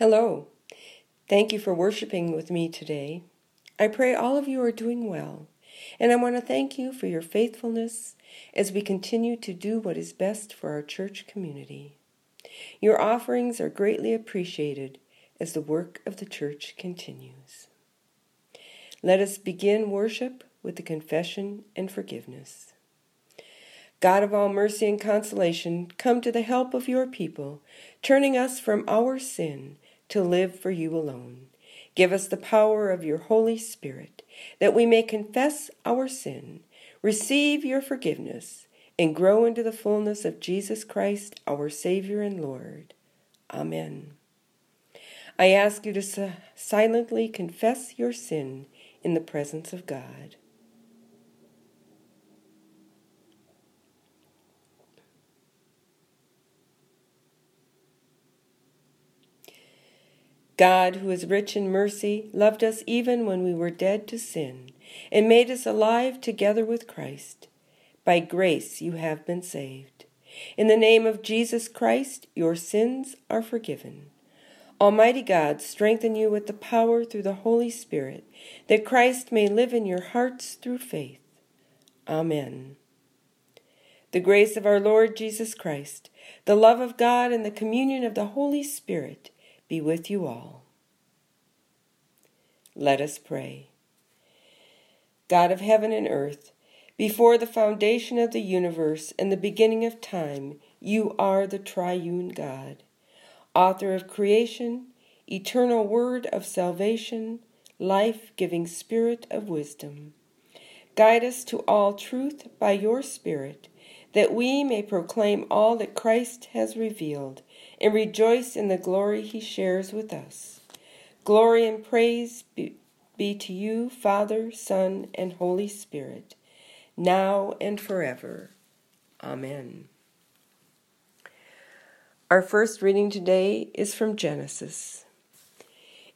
Hello. Thank you for worshiping with me today. I pray all of you are doing well, and I want to thank you for your faithfulness as we continue to do what is best for our church community. Your offerings are greatly appreciated as the work of the church continues. Let us begin worship with the confession and forgiveness. God of all mercy and consolation, come to the help of your people, turning us from our sin to live for you alone. Give us the power of your Holy Spirit, that we may confess our sin, receive your forgiveness, and grow into the fullness of Jesus Christ, our Savior and Lord. Amen. I ask you to silently confess your sin in the presence of God. God, who is rich in mercy, loved us even when we were dead to sin, and made us alive together with Christ. By grace you have been saved. In the name of Jesus Christ, your sins are forgiven. Almighty God, strengthen you with the power through the Holy Spirit, that Christ may live in your hearts through faith. Amen. The grace of our Lord Jesus Christ, the love of God, and the communion of the Holy Spirit be with you all. Let us pray. God of heaven and earth, before the foundation of the universe and the beginning of time, you are the triune God, author of creation, eternal word of salvation, life giving spirit of wisdom. Guide us to all truth by your Spirit, that we may proclaim all that Christ has revealed and rejoice in the glory he shares with us. Glory and praise be, be to you, Father, Son, and Holy Spirit, now and forever. Amen. Our first reading today is from Genesis.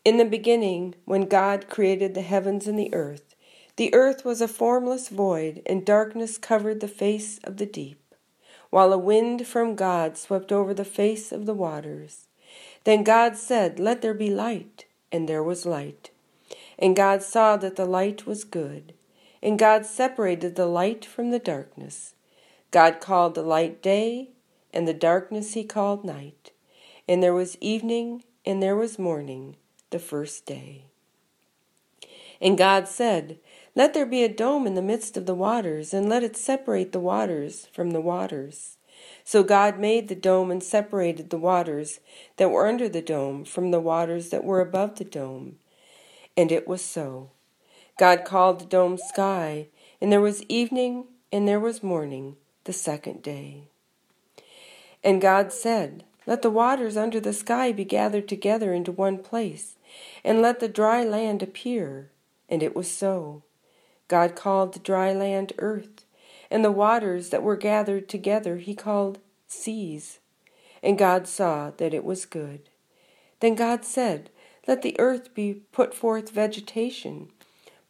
In the beginning, when God created the heavens and the earth, the earth was a formless void, and darkness covered the face of the deep while a wind from God swept over the face of the waters. Then God said, Let there be light, and there was light. And God saw that the light was good. And God separated the light from the darkness. God called the light day, and the darkness he called night. And there was evening, and there was morning, the first day. And God said, let there be a dome in the midst of the waters, and let it separate the waters from the waters. So God made the dome and separated the waters that were under the dome from the waters that were above the dome. And it was so. God called the dome sky, and there was evening and there was morning, the second day. And God said, Let the waters under the sky be gathered together into one place, and let the dry land appear. And it was so. God called the dry land earth, and the waters that were gathered together he called seas. And God saw that it was good. Then God said, Let the earth be put forth vegetation,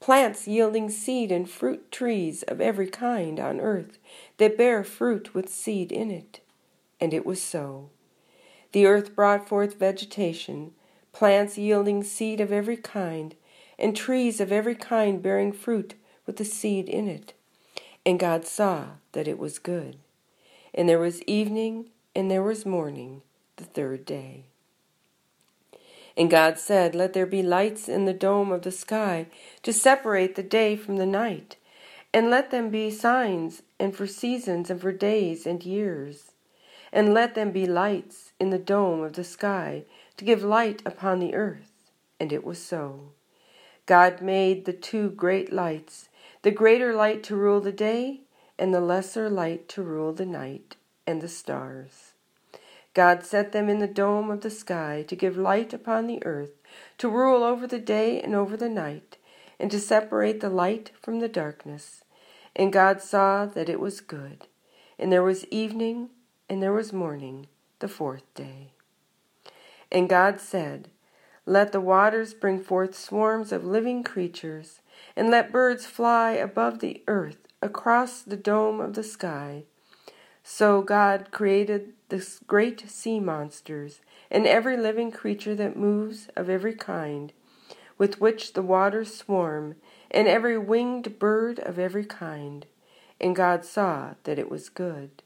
plants yielding seed and fruit trees of every kind on earth that bear fruit with seed in it. And it was so. The earth brought forth vegetation, plants yielding seed of every kind, and trees of every kind bearing fruit with the seed in it. And God saw that it was good. And there was evening, and there was morning, the third day. And God said, Let there be lights in the dome of the sky to separate the day from the night, and let them be signs, and for seasons, and for days and years. And let them be lights in the dome of the sky to give light upon the earth. And it was so. God made the two great lights the greater light to rule the day, and the lesser light to rule the night and the stars. God set them in the dome of the sky to give light upon the earth, to rule over the day and over the night, and to separate the light from the darkness. And God saw that it was good. And there was evening, and there was morning, the fourth day. And God said, Let the waters bring forth swarms of living creatures and let birds fly above the earth across the dome of the sky. So God created the great sea monsters and every living creature that moves of every kind, with which the waters swarm, and every winged bird of every kind. And God saw that it was good.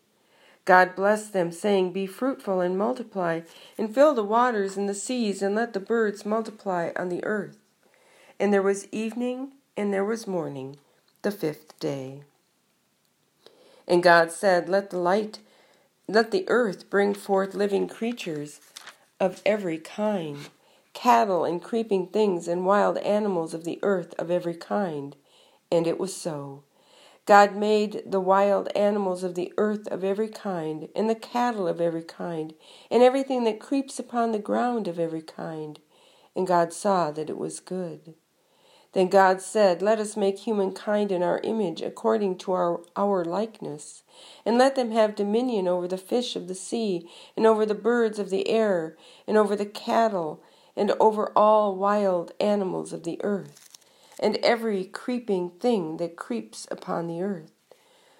God blessed them, saying, Be fruitful and multiply, and fill the waters and the seas, and let the birds multiply on the earth. And there was evening, and there was morning, the fifth day. And God said, Let the light, let the earth bring forth living creatures of every kind, cattle and creeping things, and wild animals of the earth of every kind. And it was so. God made the wild animals of the earth of every kind, and the cattle of every kind, and everything that creeps upon the ground of every kind. And God saw that it was good. Then God said, Let us make humankind in our image, according to our, our likeness, and let them have dominion over the fish of the sea, and over the birds of the air, and over the cattle, and over all wild animals of the earth and every creeping thing that creeps upon the earth.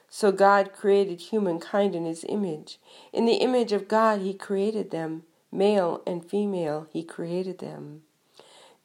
So God created humankind in his image. In the image of God he created them, male and female he created them.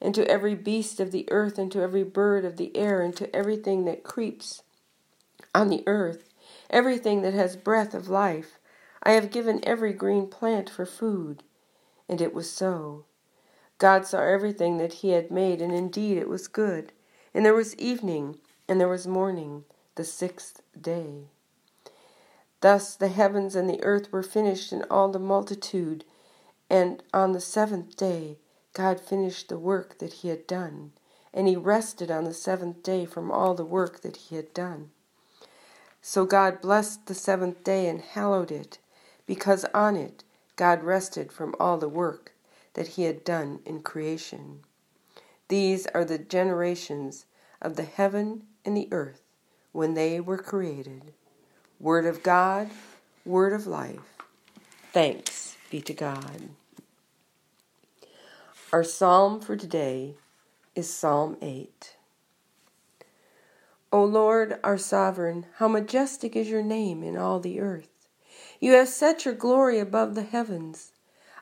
And to every beast of the earth, and to every bird of the air, and to everything that creeps on the earth, everything that has breath of life, I have given every green plant for food. And it was so. God saw everything that he had made, and indeed it was good. And there was evening, and there was morning, the sixth day. Thus the heavens and the earth were finished in all the multitude, and on the seventh day God finished the work that he had done, and he rested on the seventh day from all the work that he had done. So God blessed the seventh day and hallowed it, because on it God rested from all the work that he had done in creation. These are the generations of the heaven and the earth when they were created. Word of God, word of life. Thanks be to God. Our psalm for today is Psalm 8. O Lord, our sovereign, how majestic is your name in all the earth. You have set your glory above the heavens.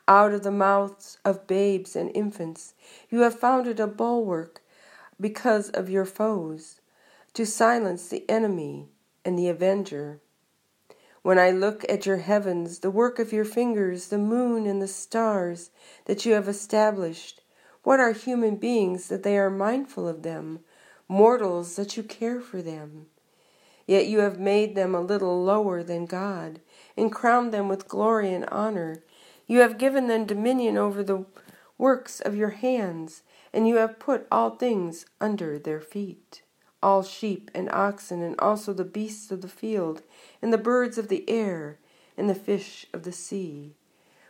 Out of the mouths of babes and infants, you have founded a bulwark because of your foes, to silence the enemy and the avenger. When I look at your heavens, the work of your fingers, the moon and the stars that you have established, what are human beings that they are mindful of them, mortals that you care for them? Yet you have made them a little lower than God, and crowned them with glory and honor. You have given them dominion over the works of your hands, and you have put all things under their feet all sheep and oxen, and also the beasts of the field, and the birds of the air, and the fish of the sea,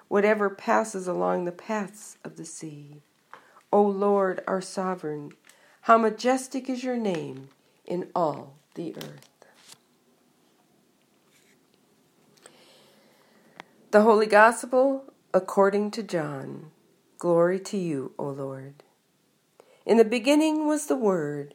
whatever passes along the paths of the sea. O Lord, our sovereign, how majestic is your name in all the earth. The Holy Gospel according to John. Glory to you, O Lord. In the beginning was the Word,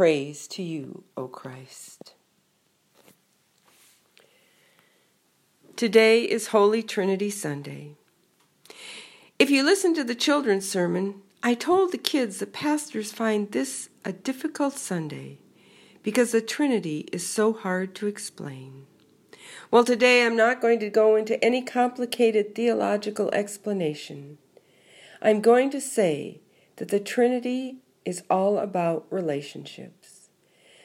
Praise to you, O Christ. Today is Holy Trinity Sunday. If you listen to the children's sermon, I told the kids that pastors find this a difficult Sunday because the Trinity is so hard to explain. Well, today I'm not going to go into any complicated theological explanation. I'm going to say that the Trinity is all about relationships.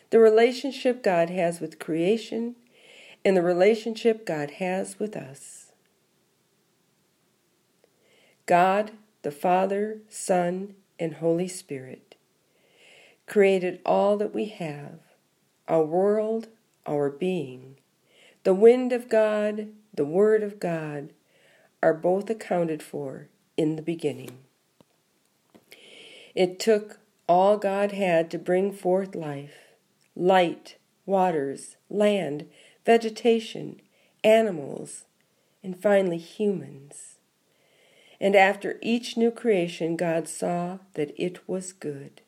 The relationship God has with creation and the relationship God has with us. God, the Father, Son, and Holy Spirit, created all that we have our world, our being. The wind of God, the Word of God, are both accounted for in the beginning. It took all God had to bring forth life light, waters, land, vegetation, animals, and finally humans. And after each new creation, God saw that it was good.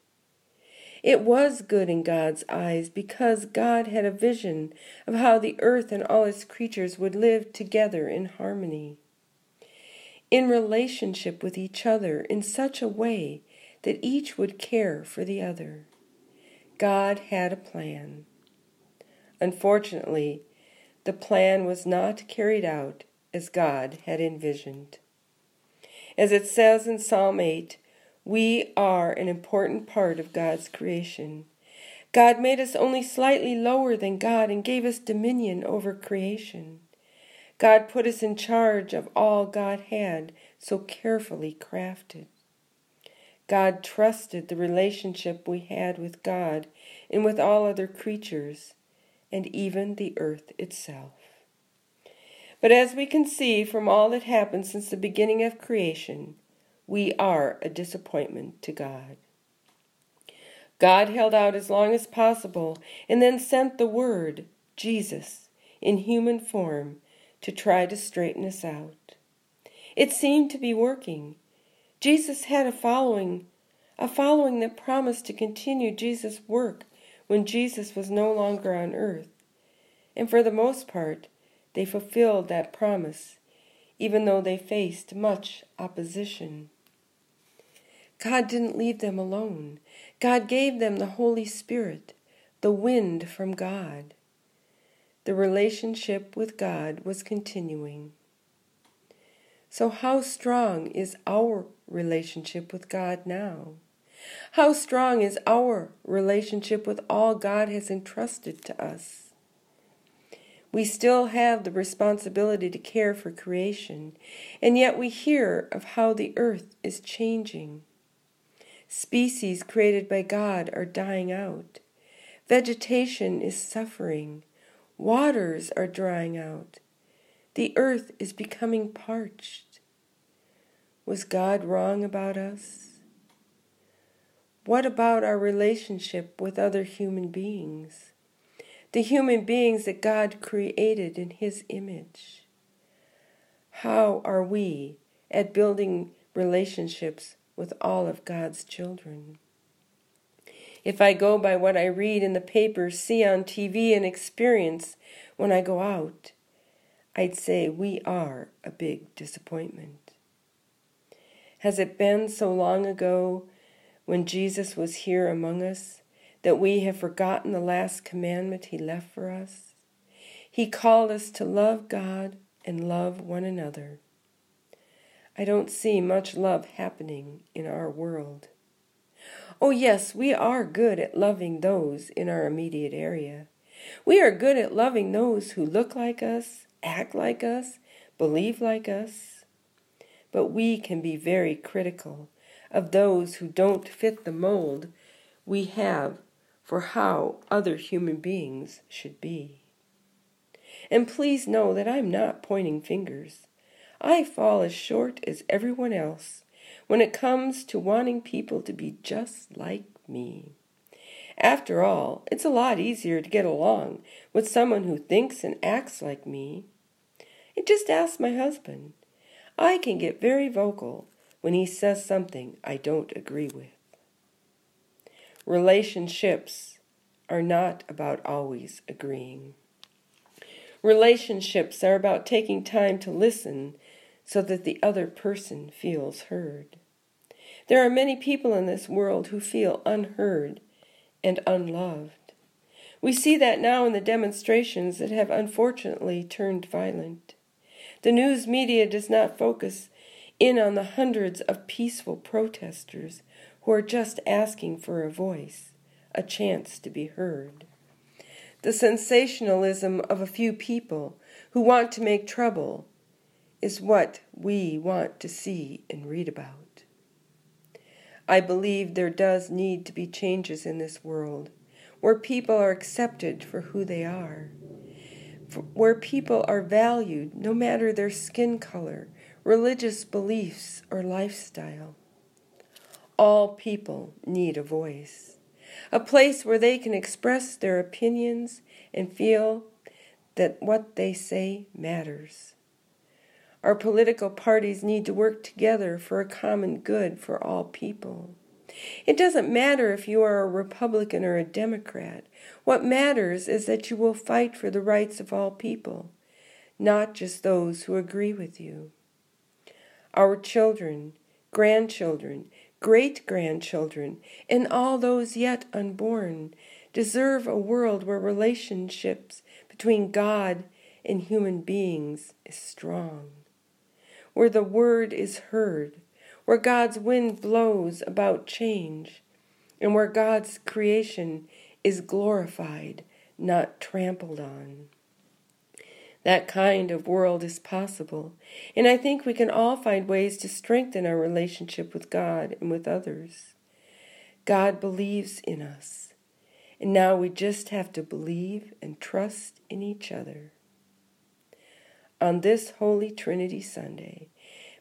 It was good in God's eyes because God had a vision of how the earth and all its creatures would live together in harmony, in relationship with each other in such a way that each would care for the other. God had a plan. Unfortunately, the plan was not carried out as God had envisioned. As it says in Psalm 8, we are an important part of God's creation. God made us only slightly lower than God and gave us dominion over creation. God put us in charge of all God had so carefully crafted. God trusted the relationship we had with God and with all other creatures, and even the earth itself. But as we can see from all that happened since the beginning of creation, we are a disappointment to God. God held out as long as possible and then sent the Word, Jesus, in human form to try to straighten us out. It seemed to be working. Jesus had a following, a following that promised to continue Jesus' work when Jesus was no longer on earth. And for the most part, they fulfilled that promise, even though they faced much opposition. God didn't leave them alone. God gave them the Holy Spirit, the wind from God. The relationship with God was continuing. So, how strong is our relationship with God now? How strong is our relationship with all God has entrusted to us? We still have the responsibility to care for creation, and yet we hear of how the earth is changing. Species created by God are dying out. Vegetation is suffering. Waters are drying out. The earth is becoming parched. Was God wrong about us? What about our relationship with other human beings? The human beings that God created in His image. How are we at building relationships with all of God's children. If I go by what I read in the papers, see on TV, and experience when I go out, I'd say we are a big disappointment. Has it been so long ago when Jesus was here among us that we have forgotten the last commandment he left for us? He called us to love God and love one another. I don't see much love happening in our world. Oh, yes, we are good at loving those in our immediate area. We are good at loving those who look like us, act like us, believe like us. But we can be very critical of those who don't fit the mold we have for how other human beings should be. And please know that I'm not pointing fingers. I fall as short as everyone else when it comes to wanting people to be just like me. After all, it's a lot easier to get along with someone who thinks and acts like me. And just ask my husband. I can get very vocal when he says something I don't agree with. Relationships are not about always agreeing. Relationships are about taking time to listen so that the other person feels heard. There are many people in this world who feel unheard and unloved. We see that now in the demonstrations that have unfortunately turned violent. The news media does not focus in on the hundreds of peaceful protesters who are just asking for a voice, a chance to be heard. The sensationalism of a few people who want to make trouble is what we want to see and read about. I believe there does need to be changes in this world where people are accepted for who they are, where people are valued no matter their skin color, religious beliefs, or lifestyle. All people need a voice, a place where they can express their opinions and feel that what they say matters. Our political parties need to work together for a common good for all people. It doesn't matter if you are a Republican or a Democrat. What matters is that you will fight for the rights of all people, not just those who agree with you. Our children, grandchildren, great grandchildren, and all those yet unborn deserve a world where relationships between God and human beings is strong, where the word is heard, where God's wind blows about change, and where God's creation is glorified, not trampled on. That kind of world is possible, and I think we can all find ways to strengthen our relationship with God and with others. God believes in us, and now we just have to believe and trust in each other. On this Holy Trinity Sunday,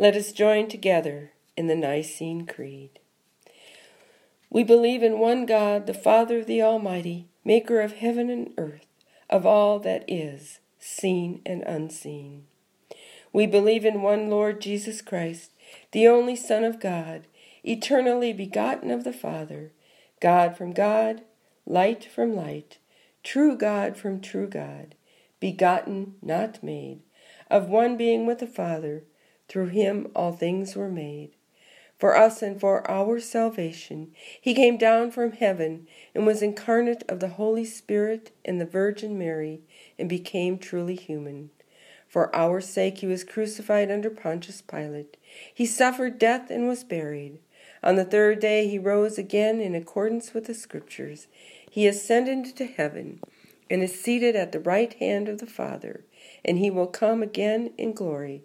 Let us join together in the Nicene Creed. We believe in one God, the Father, of the Almighty, maker of heaven and earth, of all that is, seen and unseen. We believe in one Lord Jesus Christ, the only Son of God, eternally begotten of the Father, God from God, light from light, true God from true God, begotten, not made, of one being with the Father, through him all things were made. For us and for our salvation, he came down from heaven and was incarnate of the Holy Spirit and the Virgin Mary and became truly human. For our sake he was crucified under Pontius Pilate. He suffered death and was buried. On the third day he rose again in accordance with the Scriptures. He ascended into heaven and is seated at the right hand of the Father, and he will come again in glory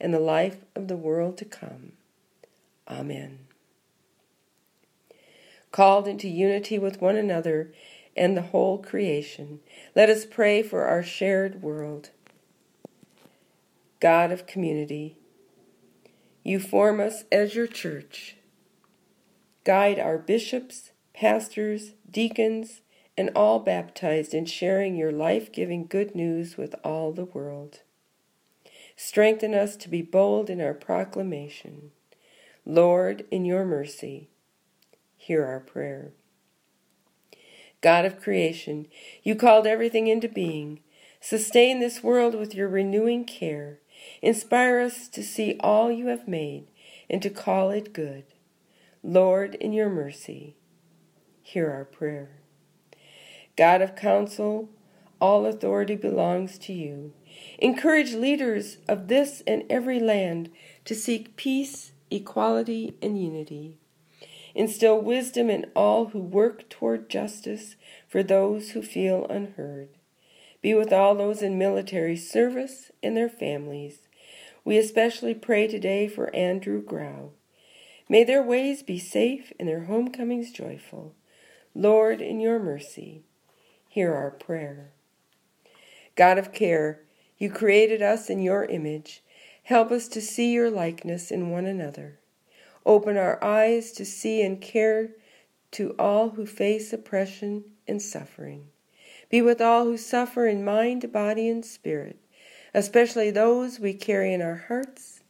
and the life of the world to come. Amen. Called into unity with one another and the whole creation, let us pray for our shared world. God of community, you form us as your church. Guide our bishops, pastors, deacons, and all baptized in sharing your life giving good news with all the world. Strengthen us to be bold in our proclamation. Lord, in your mercy, hear our prayer. God of creation, you called everything into being. Sustain this world with your renewing care. Inspire us to see all you have made and to call it good. Lord, in your mercy, hear our prayer. God of counsel, all authority belongs to you. Encourage leaders of this and every land to seek peace, equality, and unity. Instill wisdom in all who work toward justice for those who feel unheard. Be with all those in military service and their families. We especially pray today for Andrew Grau. May their ways be safe and their homecomings joyful. Lord, in your mercy, hear our prayer. God of care, you created us in your image. Help us to see your likeness in one another. Open our eyes to see and care to all who face oppression and suffering. Be with all who suffer in mind, body, and spirit, especially those we carry in our hearts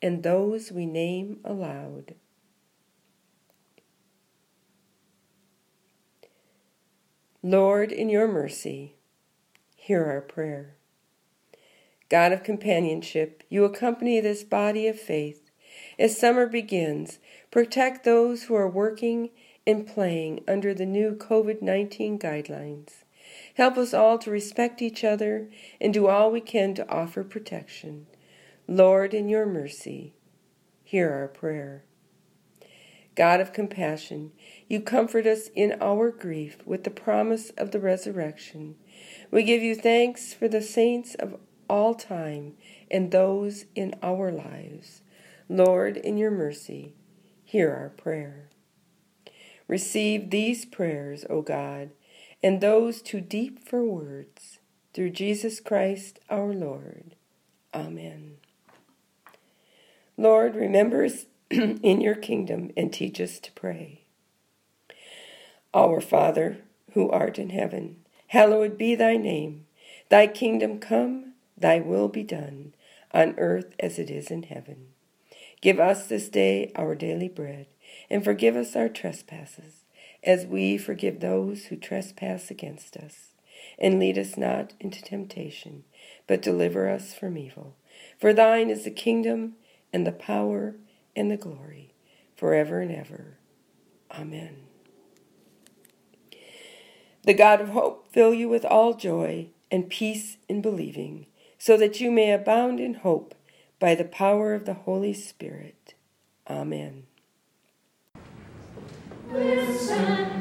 and those we name aloud. Lord, in your mercy, hear our prayer. God of companionship, you accompany this body of faith. As summer begins, protect those who are working and playing under the new COVID 19 guidelines. Help us all to respect each other and do all we can to offer protection. Lord, in your mercy, hear our prayer. God of compassion, you comfort us in our grief with the promise of the resurrection. We give you thanks for the saints of all time and those in our lives. Lord, in your mercy, hear our prayer. Receive these prayers, O God, and those too deep for words, through Jesus Christ our Lord. Amen. Lord, remember us in your kingdom and teach us to pray. Our Father, who art in heaven, hallowed be thy name. Thy kingdom come Thy will be done, on earth as it is in heaven. Give us this day our daily bread, and forgive us our trespasses, as we forgive those who trespass against us. And lead us not into temptation, but deliver us from evil. For thine is the kingdom, and the power, and the glory, forever and ever. Amen. The God of hope fill you with all joy and peace in believing so that you may abound in hope by the power of the Holy Spirit. Amen. Listen,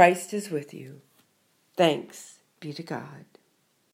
Christ is with you. Thanks be to God.